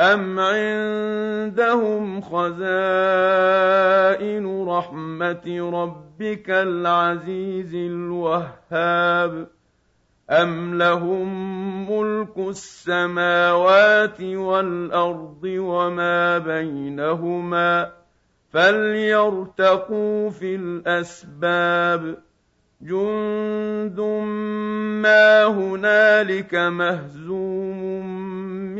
أَمْ عِندَهُمْ خَزَائِنُ رَحْمَةِ رَبِّكَ الْعَزِيزِ الْوَهَّابِ أَمْ لَهُم مُّلْكُ السَّمَاوَاتِ وَالْأَرْضِ وَمَا بَيْنَهُمَا فَلْيَرْتَقُوا فِي الْأَسْبَابِ جُندٌ مَّا هُنَالِكَ مَهْزُومٌ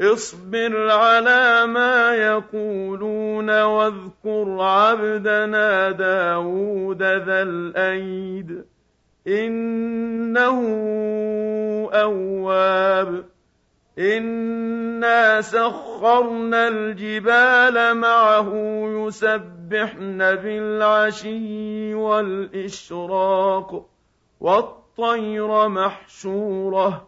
اصبر على ما يقولون واذكر عبدنا داود ذا الأيد إنه أواب. إنا سخرنا الجبال معه يسبحن بالعشي والإشراق والطير محشوره.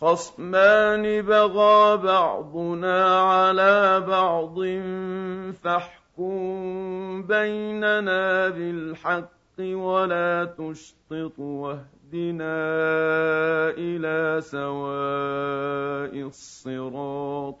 خصمان بغى بعضنا على بعض فاحكم بيننا بالحق ولا تشطط واهدنا إلى سواء الصراط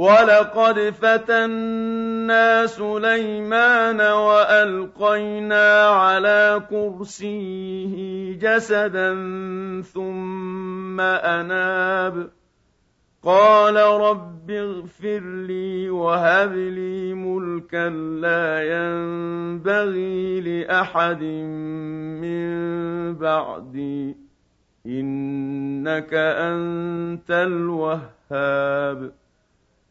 وَلَقَدْ فَتَنَّا سُلَيْمَانَ وَأَلْقَيْنَا عَلَىٰ كُرْسِيِّهِ جَسَدًا ثُمَّ أَنَابَ. قَالَ رَبِّ اغْفِرْ لِي وَهَبْ لِي مُلْكًا لَّا يَنبَغِي لِأَحَدٍ مِّن بَعْدِي ۖ. إِنَّكَ أَنتَ الْوَهَّابُ.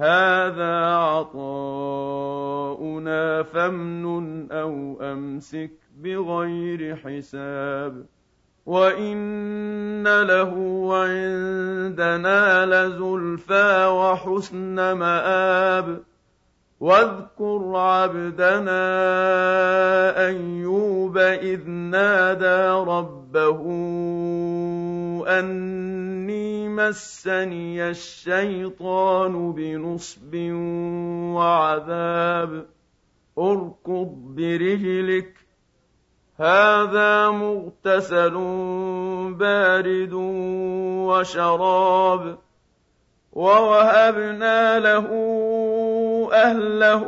هَٰذَا عَطَاؤُنَا فَامْنُنْ أَوْ أَمْسِكْ بِغَيْرِ حِسَابٍ وَإِنَّ لَهُ عِندَنَا لَزُلْفَىٰ وَحُسْنَ مَآبٍ وَاذْكُرْ عَبْدَنَا أَيُّوبَ إِذْ نَادَىٰ رَبَّهُ أَنِّي مَسَّنِيَ الشَّيْطَانُ بِنُصْبٍ وَعَذَابٍ. ارْكُضْ بِرِجْلِكَ ۖ هَٰذَا مُغْتَسَلٌ بَارِدٌ وَشَرَابٌ وَوَهَبْنَا لَهُ أَهْلَهُ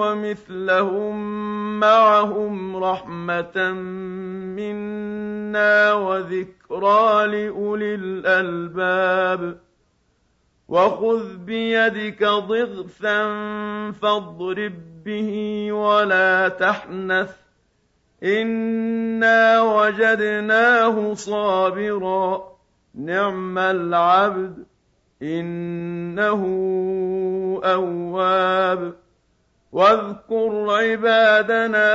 وَمِثْلَهُم مَّعَهُمْ رَحْمَةً مِّنَّا وَذِكْرَىٰ لِأُولِي الْأَلْبَابِ. وخذ بيدك ضغثا فاضرب به ولا تحنث. إنا وجدناه صابرا. نعم العبد إنه أواب. واذكر عبادنا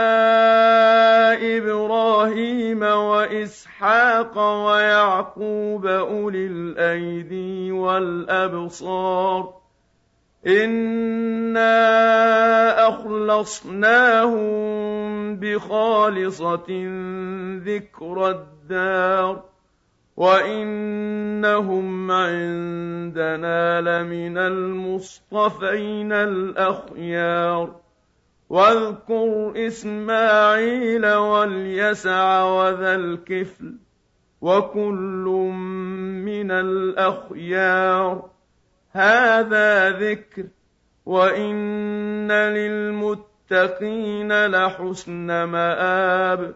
إبراهيم وإسحاق ويعقوب أولي الأيدي والأبصار. إنا أخلصناهم بخالصة ذكر الدار. وانهم عندنا لمن المصطفين الاخيار واذكر اسماعيل واليسع وذا الكفل وكل من الاخيار هذا ذكر وان للمتقين لحسن مآب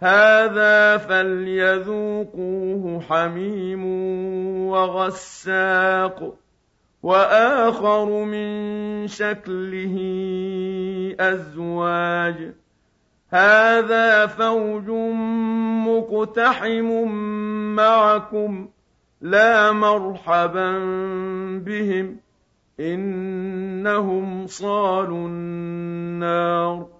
هذا فليذوقوه حميم وغساق وآخر من شكله أزواج. هذا فوج مقتحم معكم لا مرحبا بهم إنهم صالوا النار.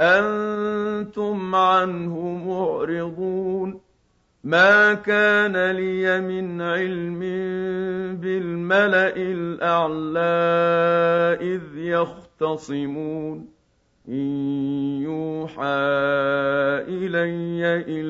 أنتم عنه معرضون. ما كان لي من علم بالملأ الأعلى إذ يختصمون. إن يوحى إلي إلا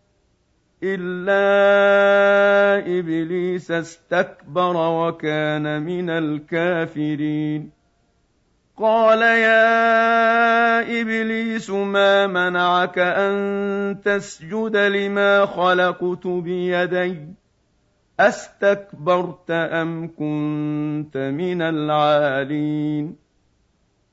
إلا إبليس استكبر وكان من الكافرين. قال يا ابليس ما منعك ان تسجد لما خلقت بيدي؟ استكبرت ام كنت من العالين؟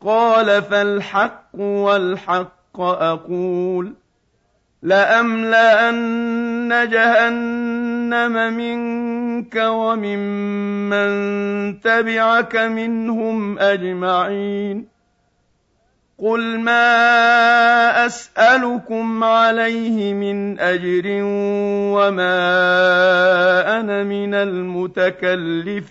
قال فالحق والحق أقول لأملأن جهنم منك وممن تبعك منهم أجمعين قل ما أسألكم عليه من أجر وما أنا من المتكلفين